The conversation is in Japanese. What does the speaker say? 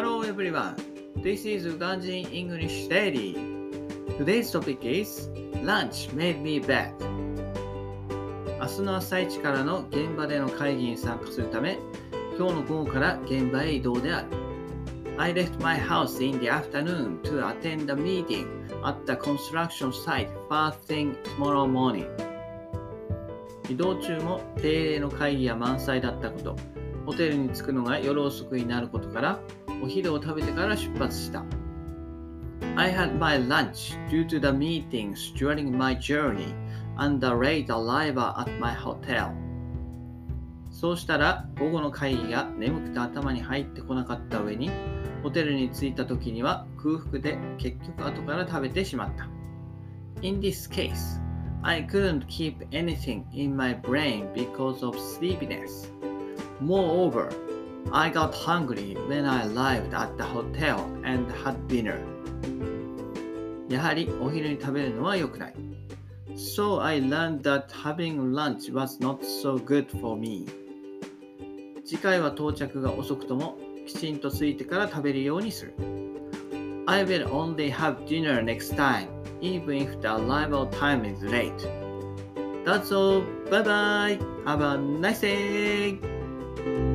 everyone. This is Ugandan English Daily. Today's topic is Lunch made me bad. 明日の朝一からの現場での会議に参加するため、今日の午後から現場へ移動である。I left my house in the afternoon to attend a meeting at the construction site first thing tomorrow morning. 移動中も定例の会議や満載だったこと、ホテルに着くのが夜遅くになることから、お昼を食べてから出発した。I had my lunch due to the meetings during my journey and the late arrival at my hotel. そうしたら午後の会議が眠くて頭に入ってこなかった上にホテルに着いた時には空腹で結局後から食べてしまった。In this case, I couldn't keep anything in my brain because of sleepiness. Moreover, I got hungry when I arrived at the hotel and had dinner. やはりお昼に食べるのは良くない。So I learned that having lunch was not so good for me. 次回は到着が遅くともきちんとついてから食べるようにする。I will only have dinner next time, even if the arrival time is late. That's all. Bye bye. Have a nice day.